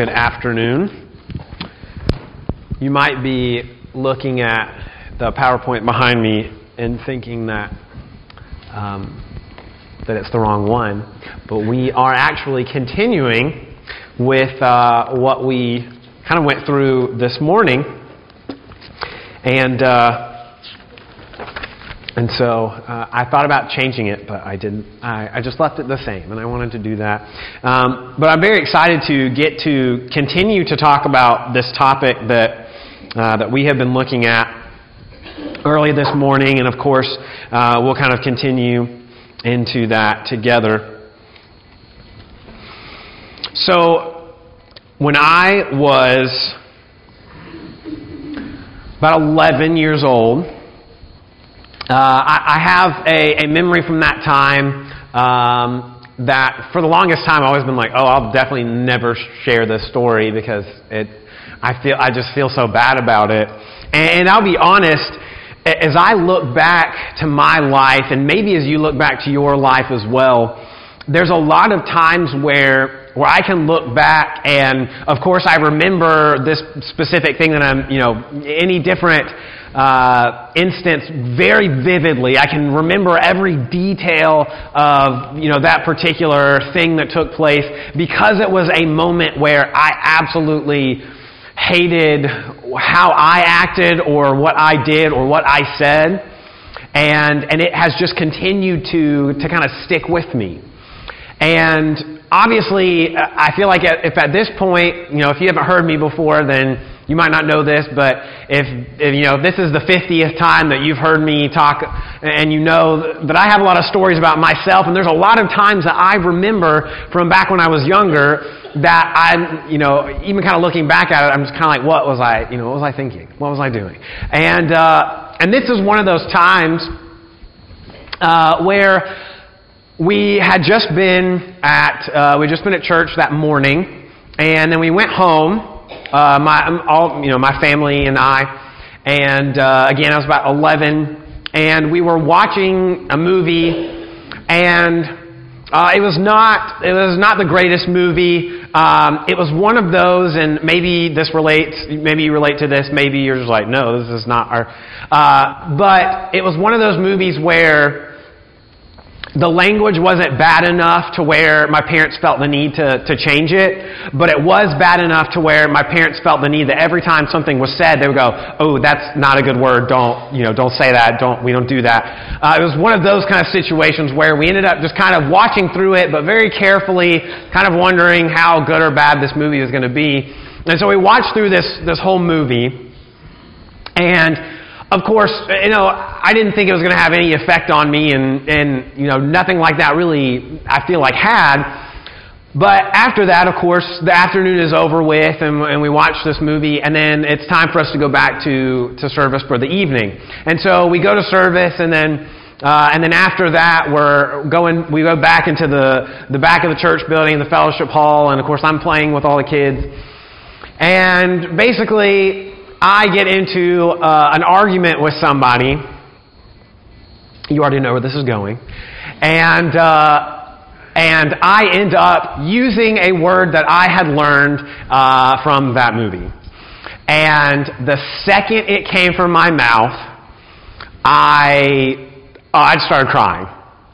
Good afternoon. You might be looking at the PowerPoint behind me and thinking that um, that it's the wrong one, but we are actually continuing with uh, what we kind of went through this morning, and. Uh, and so uh, I thought about changing it, but I didn't. I, I, just left it the same, and I wanted to do that. Um, but I'm very excited to get to continue to talk about this topic that uh, that we have been looking at early this morning, and of course, uh, we'll kind of continue into that together. So, when I was about 11 years old. Uh, I, I, have a, a, memory from that time um, that for the longest time I've always been like, oh, I'll definitely never share this story because it, I feel I just feel so bad about it. And, and I'll be honest, as I look back to my life, and maybe as you look back to your life as well, there's a lot of times where where I can look back and of course I remember this specific thing that I'm, you know, any different uh, instance very vividly. I can remember every detail of you know that particular thing that took place because it was a moment where I absolutely hated how I acted or what I did or what I said, and and it has just continued to to kind of stick with me. And obviously, I feel like if at this point, you know, if you haven't heard me before, then you might not know this, but if, if, you know if this is the 50th time that you've heard me talk, and you know that I have a lot of stories about myself, and there's a lot of times that I remember from back when I was younger that I, you know, even kind of looking back at it, I'm just kind of like, what was I, you know, what was I thinking? What was I doing? And uh, and this is one of those times uh, where we had just been at uh, we just been at church that morning, and then we went home uh, my all you know my family and I, and uh, again I was about 11, and we were watching a movie, and uh, it was not it was not the greatest movie. Um, it was one of those, and maybe this relates. Maybe you relate to this. Maybe you're just like, no, this is not our. Uh, but it was one of those movies where the language wasn't bad enough to where my parents felt the need to, to change it, but it was bad enough to where my parents felt the need that every time something was said, they would go, "Oh, that's not a good word. Don't you know? Don't say that. Don't we don't do that." Uh, it was one of those kind of situations where we ended up just kind of watching through it, but very carefully, kind of wondering how good or bad this movie was going to be. And so we watched through this this whole movie, and of course, you know, I didn't think it was going to have any effect on me, and, and, you know, nothing like that really, I feel like, had. But after that, of course, the afternoon is over with, and, and we watch this movie, and then it's time for us to go back to, to service for the evening. And so we go to service, and then, uh, and then after that, we're going, we go back into the, the back of the church building, the fellowship hall, and of course, I'm playing with all the kids. And basically, I get into uh, an argument with somebody, you already know where this is going, and, uh, and I end up using a word that I had learned uh, from that movie. And the second it came from my mouth, I, oh, I started crying.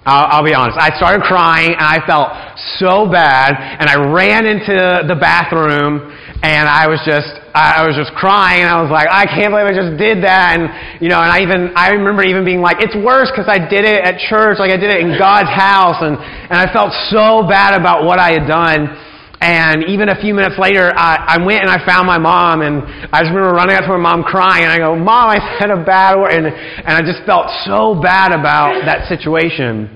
I'll, I'll, be honest. I started crying and I felt so bad and I ran into the bathroom and I was just I was just crying and I was like, I can't believe I just did that. And, you know, and I even, I remember even being like, it's worse because I did it at church, like I did it in God's house. And, and I felt so bad about what I had done. And even a few minutes later, I, I went and I found my mom, and I just remember running up to my mom crying, and I go, Mom, I said a bad word. And, and I just felt so bad about that situation.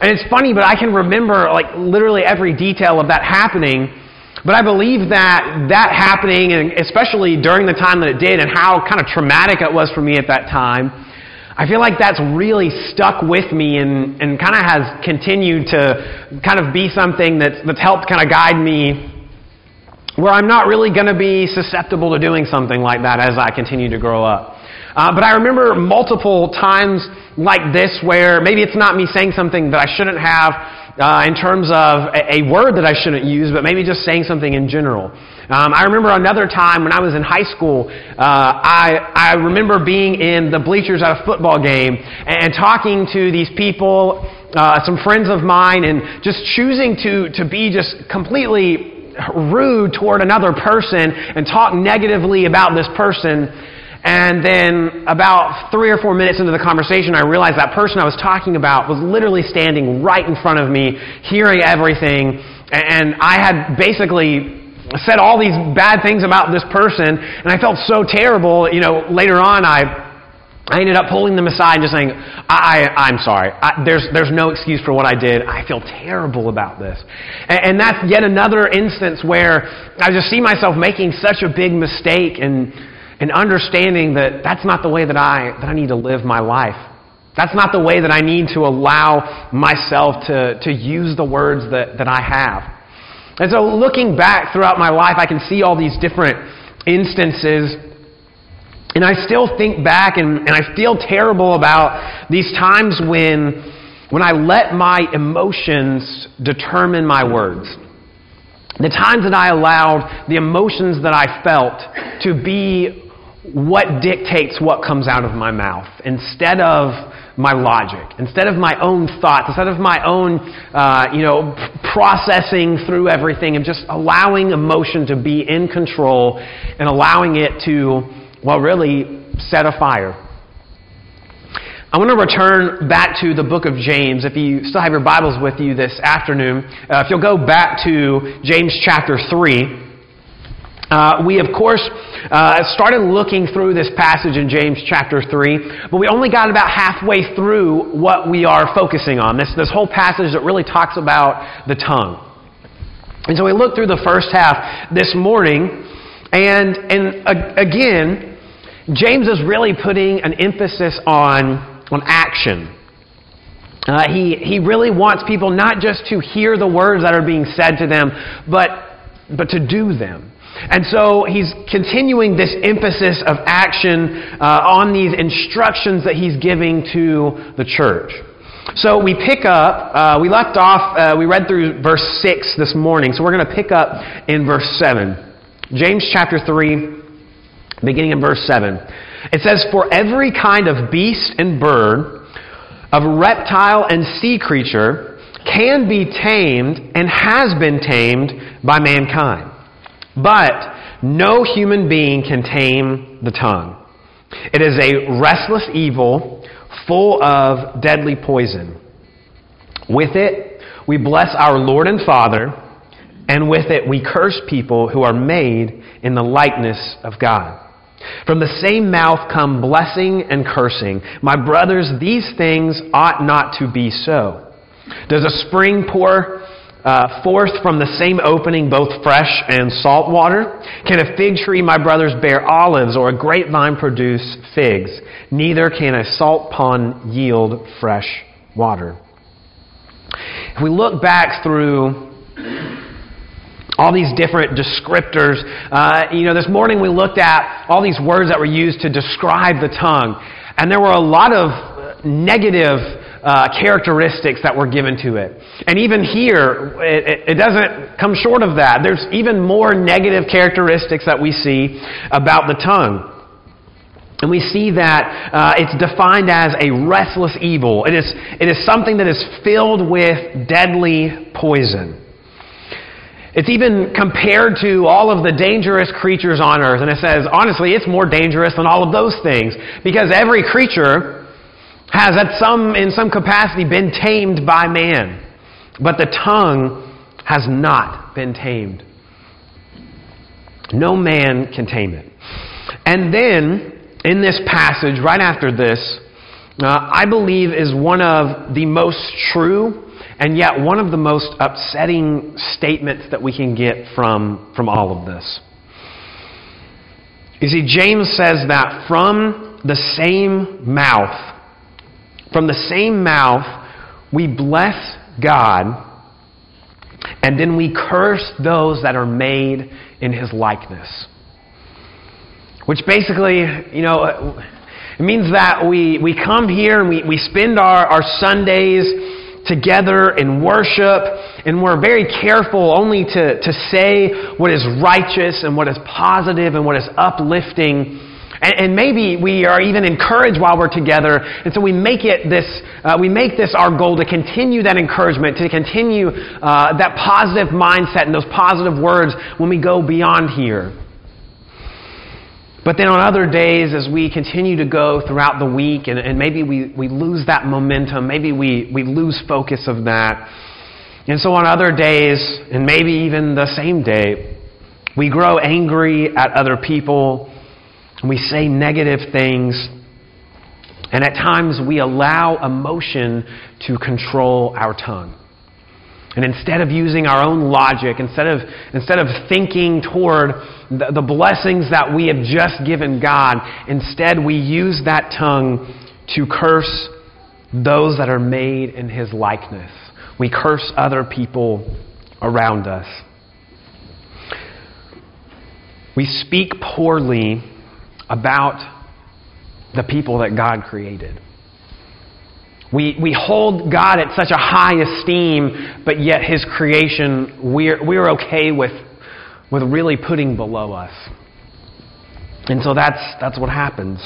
And it's funny, but I can remember, like, literally every detail of that happening. But I believe that that happening, and especially during the time that it did, and how kind of traumatic it was for me at that time, I feel like that's really stuck with me and, and kind of has continued to kind of be something that's, that's helped kind of guide me where I'm not really going to be susceptible to doing something like that as I continue to grow up. Uh, but I remember multiple times like this where maybe it's not me saying something that I shouldn't have, uh, in terms of a, a, word that I shouldn't use, but maybe just saying something in general. Um, I remember another time when I was in high school, uh, I, I remember being in the bleachers at a football game and, and talking to these people, uh, some friends of mine, and just choosing to, to be just completely rude toward another person and talk negatively about this person. And then about three or four minutes into the conversation, I realized that person I was talking about was literally standing right in front of me, hearing everything. And I had basically said all these bad things about this person, and I felt so terrible. You know, later on, I I ended up pulling them aside and just saying, I, I'm sorry. I, there's, there's no excuse for what I did. I feel terrible about this. And, and, that's yet another instance where I just see myself making such a big mistake and, and understanding that that's not the way that I, that I need to live my life. That's not the way that I need to allow myself to, to use the words that, that I have. And so, looking back throughout my life, I can see all these different instances. And I still think back and, and I feel terrible about these times when, when I let my emotions determine my words. The times that I allowed the emotions that I felt to be what dictates what comes out of my mouth instead of my logic, instead of my own thoughts, instead of my own, uh, you know, processing through everything and just allowing emotion to be in control and allowing it to, well, really set a fire. I want to return back to the book of James. If you still have your Bibles with you this afternoon, uh, if you'll go back to James chapter 3. Uh, we, of course, uh, started looking through this passage in James chapter 3, but we only got about halfway through what we are focusing on. This, this whole passage that really talks about the tongue. And so we looked through the first half this morning, and, and again, James is really putting an emphasis on, on action. Uh, he, he really wants people not just to hear the words that are being said to them, but, but to do them. And so he's continuing this emphasis of action uh, on these instructions that he's giving to the church. So we pick up, uh, we left off, uh, we read through verse 6 this morning, so we're going to pick up in verse 7. James chapter 3, beginning in verse 7. It says, For every kind of beast and bird, of reptile and sea creature, can be tamed and has been tamed by mankind. But no human being can tame the tongue. It is a restless evil full of deadly poison. With it, we bless our Lord and Father, and with it, we curse people who are made in the likeness of God. From the same mouth come blessing and cursing. My brothers, these things ought not to be so. Does a spring pour uh, forth from the same opening both fresh and salt water? Can a fig tree, my brothers, bear olives, or a grapevine produce figs? Neither can a salt pond yield fresh water. If we look back through all these different descriptors, uh, you know, this morning we looked at all these words that were used to describe the tongue, and there were a lot of negative uh, characteristics that were given to it. And even here, it, it, doesn't come short of that. There's even more negative characteristics that we see about the tongue. And we see that uh, it's defined as a restless evil. It is, it is something that is filled with deadly poison. It's even compared to all of the dangerous creatures on earth. And it says, honestly, it's more dangerous than all of those things. Because every creature has at some, in some capacity been tamed by man, but the tongue has not been tamed. No man can tame it. And then, in this passage, right after this, uh, I believe is one of the most true and yet one of the most upsetting statements that we can get from, from all of this. You see, James says that from the same mouth from the same mouth, we bless God, and then we curse those that are made in his likeness. Which basically, you know, it means that we, we come here and we, we spend our, our Sundays together in worship, and we're very careful only to, to say what is righteous and what is positive and what is uplifting. And, and maybe we are even encouraged while we're together, and so we make it this, uh, we make this our goal to continue that encouragement, to continue uh, that positive mindset and those positive words when we go beyond here. But then on other days, as we continue to go throughout the week, and, and maybe we, we lose that momentum, maybe we, we lose focus of that. And so on other days, and maybe even the same day, we grow angry at other people, we say negative things, and at times we allow emotion to control our tongue. And instead of using our own logic, instead of, instead of thinking toward the, the blessings that we have just given God, instead we use that tongue to curse those that are made in His likeness. We curse other people around us. We speak poorly about the people that God created. We, we hold God at such a high esteem, but yet His creation we're, we're okay with, with really putting below us. And so that's, that's what happens.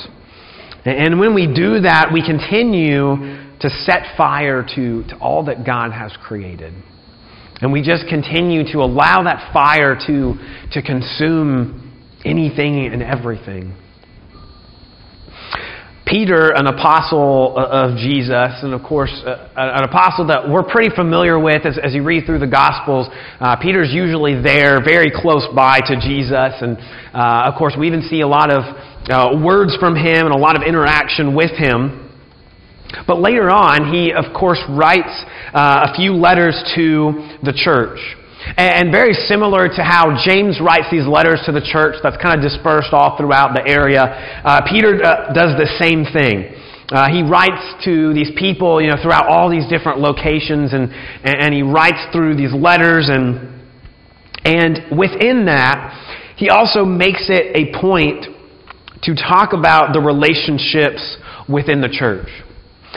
And when we do that, we continue to set fire to, to all that God has created. And we just continue to allow that fire to, to consume anything and everything. Peter, an apostle of Jesus, and of course, uh, an apostle that we're pretty familiar with as, as you read through the Gospels. Uh, Peter's usually there, very close by to Jesus, and uh, of course, we even see a lot of uh, words from him and a lot of interaction with him. But later on, he, of course, writes uh, a few letters to the church. And very similar to how James writes these letters to the church that's kind of dispersed all throughout the area, uh, Peter uh, does the same thing. Uh, he writes to these people, you know, throughout all these different locations, and, and he writes through these letters, and, and within that, he also makes it a point to talk about the relationships within the church.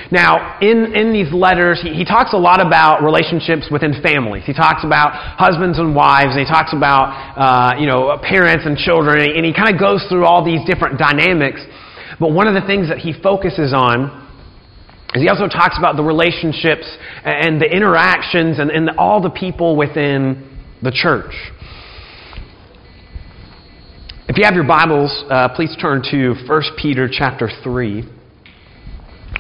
Now, in, in these letters, he, he talks a lot about relationships within families. He talks about husbands and wives, and he talks about, uh, you know, parents and children, and he, kind of goes through all these different dynamics. But one of the things that he focuses on is he also talks about the relationships and the interactions and, and all the people within the church. If you have your Bibles, uh, please turn to 1 Peter chapter 3.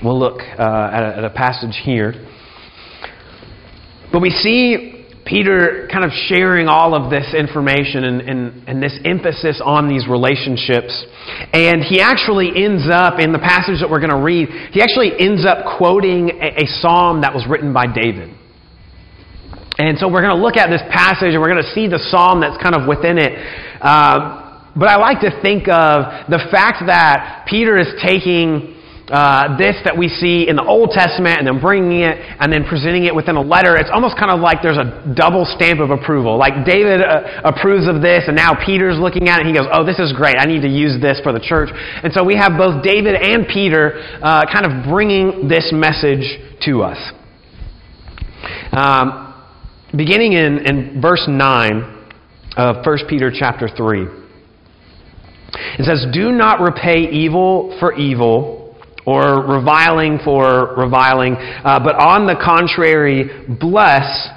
We'll look uh, at, a, at a passage here. But we see Peter kind of sharing all of this information and, and, and, this emphasis on these relationships. And he actually ends up, in the passage that we're going to read, he actually ends up quoting a, a psalm that was written by David. And so we're going to look at this passage and we're going to see the psalm that's kind of within it. Uh, but I like to think of the fact that Peter is taking uh, this that we see in the Old Testament and then bringing it and then presenting it within a letter, it's almost kind of like there's a double stamp of approval. Like David uh, approves of this, and now Peter's looking at it, and he goes, Oh, this is great. I need to use this for the church. And so we have both David and Peter uh, kind of bringing this message to us. Um, beginning in, in verse 9 of 1 Peter chapter 3. It says, Do not repay evil for evil or reviling for reviling, uh, but on the contrary, bless,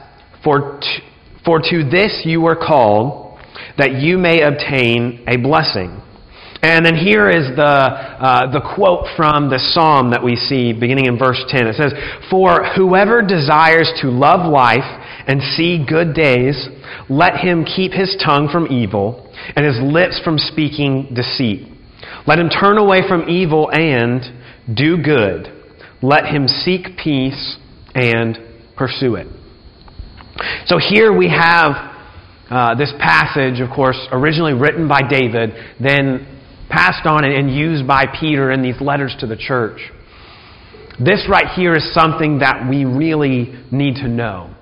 for, t- for to this you were called, that you may obtain a blessing. And then here is the, uh, the quote from the psalm that we see beginning in verse 10. It says, For whoever desires to love life and see good days, let him keep his tongue from evil and his lips from speaking deceit. Let him turn away from evil and do good. Let him seek peace and pursue it. So here we have uh, this passage, of course, originally written by David, then passed on and used by Peter in these letters to the church. This right here is something that we really need to know,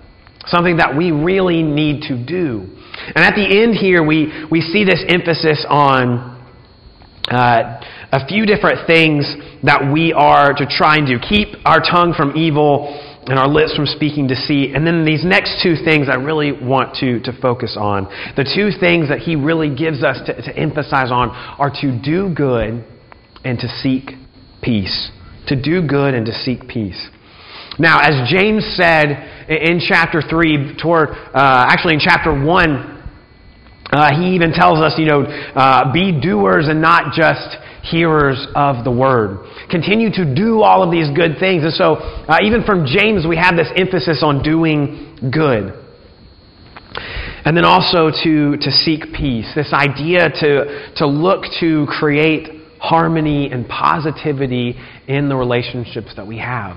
something that we really need to do. And at the end here, we, we see this emphasis on uh, a few different things that we are to try and do. Keep our tongue from evil and our lips from speaking deceit. And then these next two things I really want to, to focus on. The two things that he really gives us to, to emphasize on are to do good and to seek peace. To do good and to seek peace. Now, as James said in chapter 3, toward, uh, actually in chapter 1, uh, he even tells us, you know, uh, be doers and not just hearers of the word. Continue to do all of these good things. And so, uh, even from James, we have this emphasis on doing good. And then also to, to seek peace. This idea to, to look to create harmony and positivity in the relationships that we have.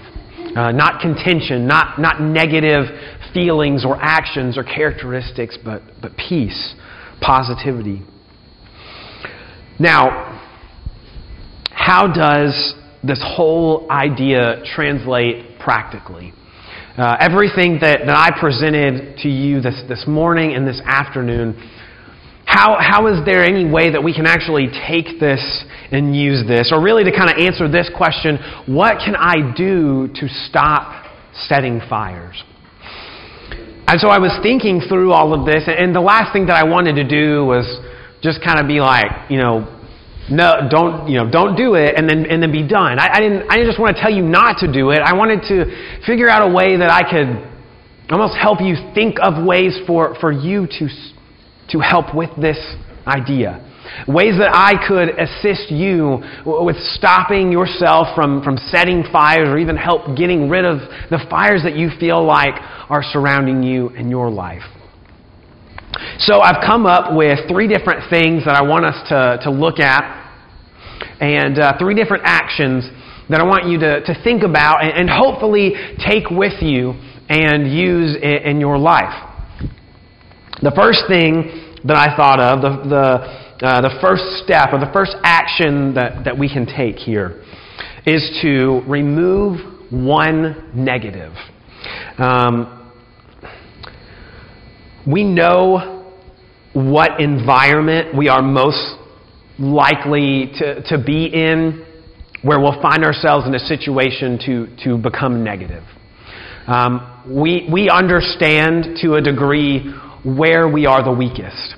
Uh, not contention, not, not negative feelings or actions or characteristics, but, but peace positivity. Now, how does this whole idea translate practically? Uh, everything that, that I presented to you this, this morning and this afternoon, how, how is there any way that we can actually take this and use this? Or really to kind of answer this question what can I do to stop setting fires? And so I was thinking through all of this, and the last thing that I wanted to do was just kind of be like, you know, no, don't, you know, don't do it, and then and then be done. I, I didn't. I didn't just want to tell you not to do it. I wanted to figure out a way that I could almost help you think of ways for for you to to help with this idea. Ways that I could assist you with stopping yourself from, from setting fires or even help getting rid of the fires that you feel like are surrounding you in your life. So I've come up with three different things that I want us to, to look at and uh, three different actions that I want you to, to think about and, and hopefully take with you and use in, in, your life. The first thing that I thought of, the, the uh, the first step or the first action that, that we can take here is to remove one negative. Um, we know what environment we are most likely to, to be in where we'll find ourselves in a situation to, to become negative. Um, we, we understand to a degree where we are the weakest.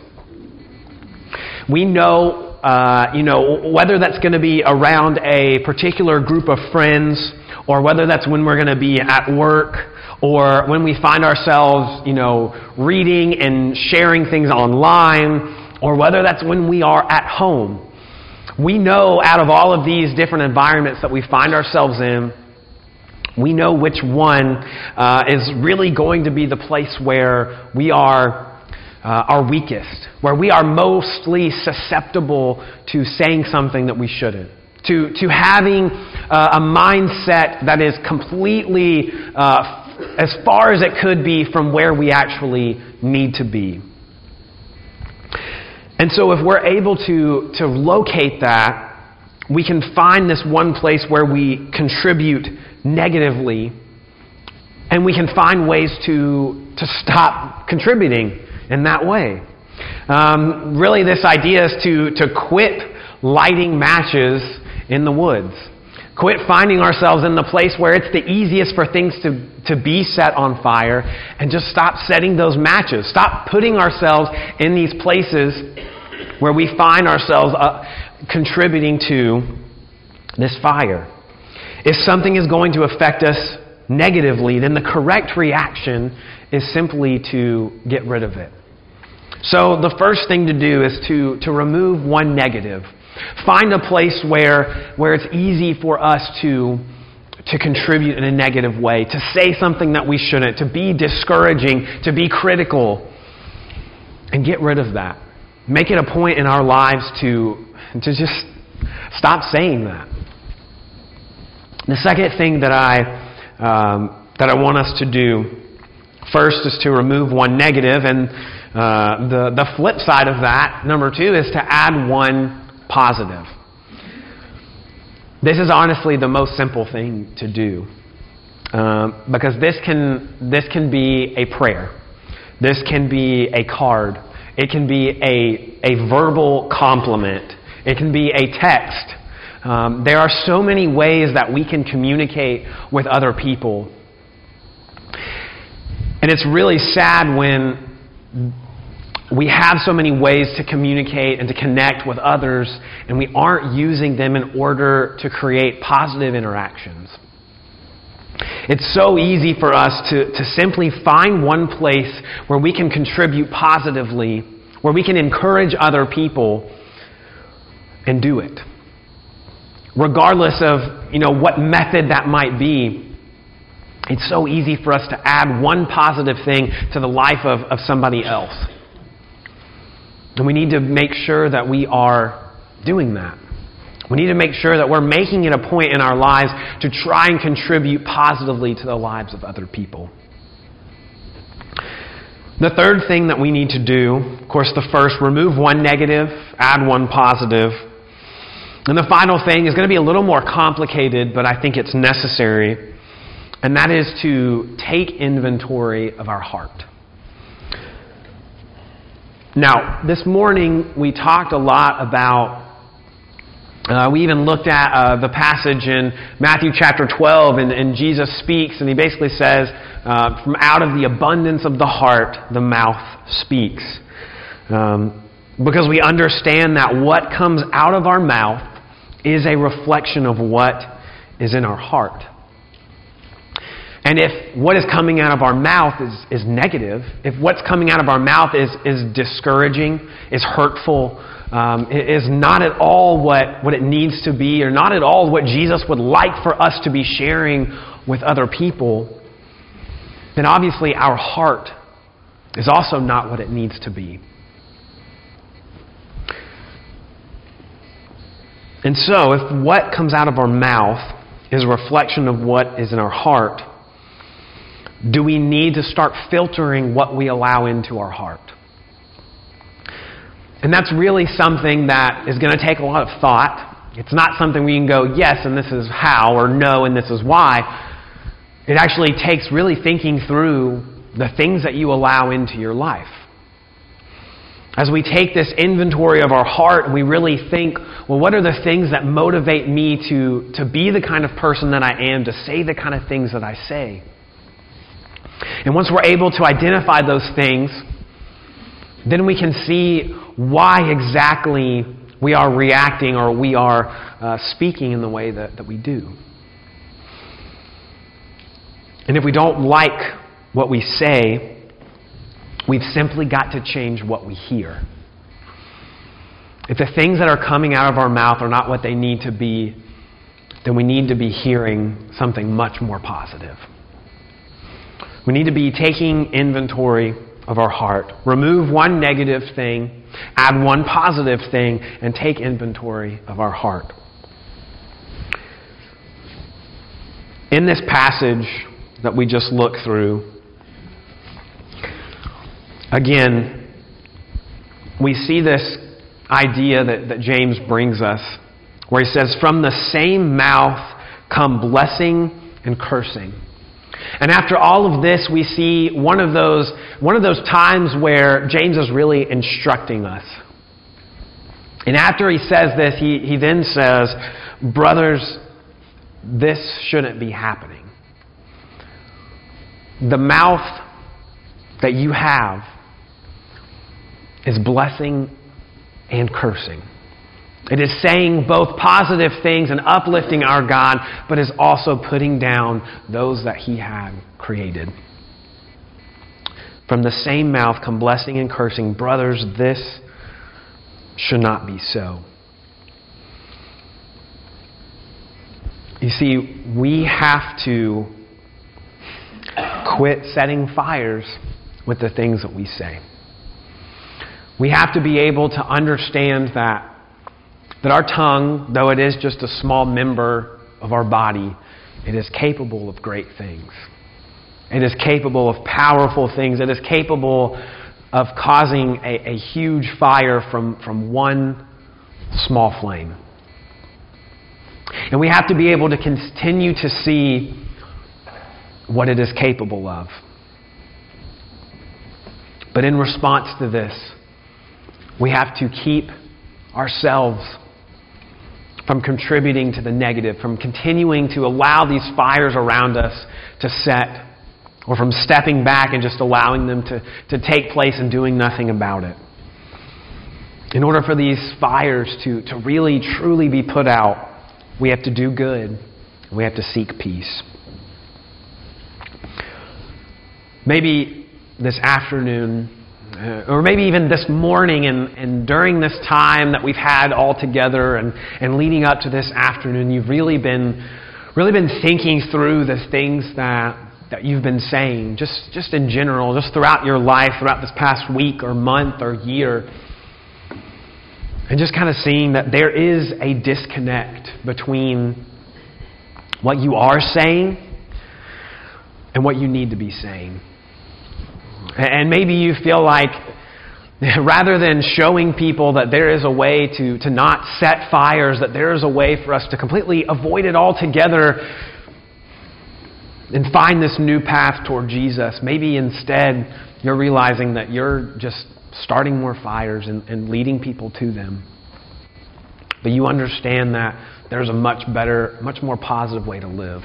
We know, uh, you know, whether that's going to be around a particular group of friends or whether that's when we're going to be at work or when we find ourselves, you know, reading and sharing things online or whether that's when we are at home. We know out of all of these different environments that we find ourselves in, we know which one uh, is really going to be the place where we are uh, our weakest, where we are mostly susceptible to saying something that we shouldn't, to, to having uh, a mindset that is completely uh, as far as it could be from where we actually need to be. And so, if we're able to, to locate that, we can find this one place where we contribute negatively, and we can find ways to, to stop contributing in that way. Um, really, this idea is to, to quit lighting matches in the woods. Quit finding ourselves in the place where it's the easiest for things to, to be set on fire and just stop setting those matches. Stop putting ourselves in these places where we find ourselves uh, contributing to this fire. If something is going to affect us negatively, then the correct reaction is simply to get rid of it. So the first thing to do is to, to remove one negative. Find a place where, where it's easy for us to, to contribute in a negative way, to say something that we shouldn't, to be discouraging, to be critical, and get rid of that. Make it a point in our lives to, to just stop saying that. The second thing that I, um, that I want us to do first is to remove one negative, and uh, the, the flip side of that, number two, is to add one positive. This is honestly the most simple thing to do. Um, because this can, this can be a prayer. This can be a card. It can be a, a verbal compliment. It can be a text. Um, there are so many ways that we can communicate with other people And it's really sad when we have so many ways to communicate and to connect with others, and we aren't using them in order to create positive interactions. It's so easy for us to, to simply find one place where we can contribute positively, where we can encourage other people, and do it. Regardless of you know, what method that might be, it's so easy for us to add one positive thing to the life of, of somebody else. And we need to make sure that we are doing that. We need to make sure that we're making it a point in our lives to try and contribute positively to the lives of other people. The third thing that we need to do, of course, the first, remove one negative, add one positive. And the final thing is going to be a little more complicated, but I think it's necessary, and that is to take inventory of our heart. Now, this morning we talked a lot about uh, we even looked at uh, the passage in Matthew chapter 12, and, and Jesus speaks, and he basically says, uh, From out of the abundance of the heart, the mouth speaks. Um, because we understand that what comes out of our mouth is a reflection of what is in our heart. And if what is coming out of our mouth is, is negative, if what's coming out of our mouth is, is discouraging, is hurtful, um, is not at all what, what it needs to be, or not at all what Jesus would like for us to be sharing with other people, then obviously our heart is also not what it needs to be. And so, if what comes out of our mouth is a reflection of what is in our heart, do we need to start filtering what we allow into our heart? And that's really something that is going to take a lot of thought. It's not something we can go, yes, and this is how, or no, and this is why. It actually takes really thinking through the things that you allow into your life. As we take this inventory of our heart we really think, well, what are the things that motivate me to, to be the kind of person that I am, to say the kind of things that I say? And once we're able to identify those things, then we can see why exactly we are reacting or we are uh, speaking in the way that, that we do. And if we don't like what we say, we've simply got to change what we hear. If the things that are coming out of our mouth are not what they need to be, then we need to be hearing something much more positive. We need to be taking inventory of our heart. Remove one negative thing, add one positive thing, and take inventory of our heart. In this passage that we just looked through, again, we see this idea that, that James brings us, where he says, From the same mouth come blessing and cursing. And after all of this, we see one of those, one of those times where James is really instructing us. And after he says this, he, he then says, Brothers, this shouldn't be happening. The mouth that you have is blessing and cursing. It is saying both positive things and uplifting our God, but is also putting down those that He had created. From the same mouth come blessing and cursing. Brothers, this should not be so. You see, we have to quit setting fires with the things that we say. We have to be able to understand that that our tongue, though it is just a small member of our body, it is capable of great things. It is capable of powerful things. It is capable of causing a, a huge fire from, from one small flame. And we have to be able to continue to see what it is capable of. But in response to this, we have to keep ourselves from contributing to the negative, from continuing to allow these fires around us to set or from stepping back and just allowing them to, to take place and doing nothing about it. In order for these fires to, to really, truly be put out, we have to do good. We have to seek peace. Maybe this afternoon, uh, or maybe even this morning and, and during this time that we've had all together and, and leading up to this afternoon, you've really been, really been thinking through the things that, that you've been saying, just, just in general, just throughout your life, throughout this past week or month or year. And just kind of seeing that there is a disconnect between what you are saying and what you need to be saying. And maybe you feel like rather than showing people that there is a way to, to not set fires, that there is a way for us to completely avoid it altogether and find this new path toward Jesus, maybe instead you're realizing that you're just starting more fires and, and leading people to them. But you understand that there's a much better, much more positive way to live.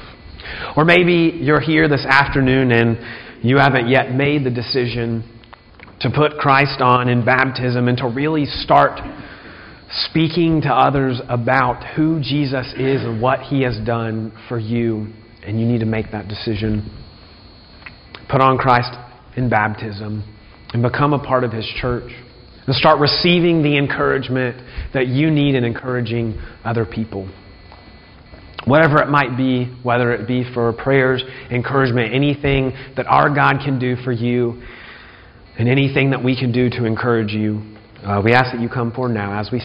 Or maybe you're here this afternoon and you haven't yet made the decision to put Christ on in baptism and to really start speaking to others about who Jesus is and what he has done for you, and you need to make that decision. Put on Christ in baptism and become a part of his church. And start receiving the encouragement that you need in encouraging other people. Whatever it might be, whether it be for prayers, encouragement, anything that our God can do for you, and anything that we can do to encourage you, uh, we ask that you come forward now as we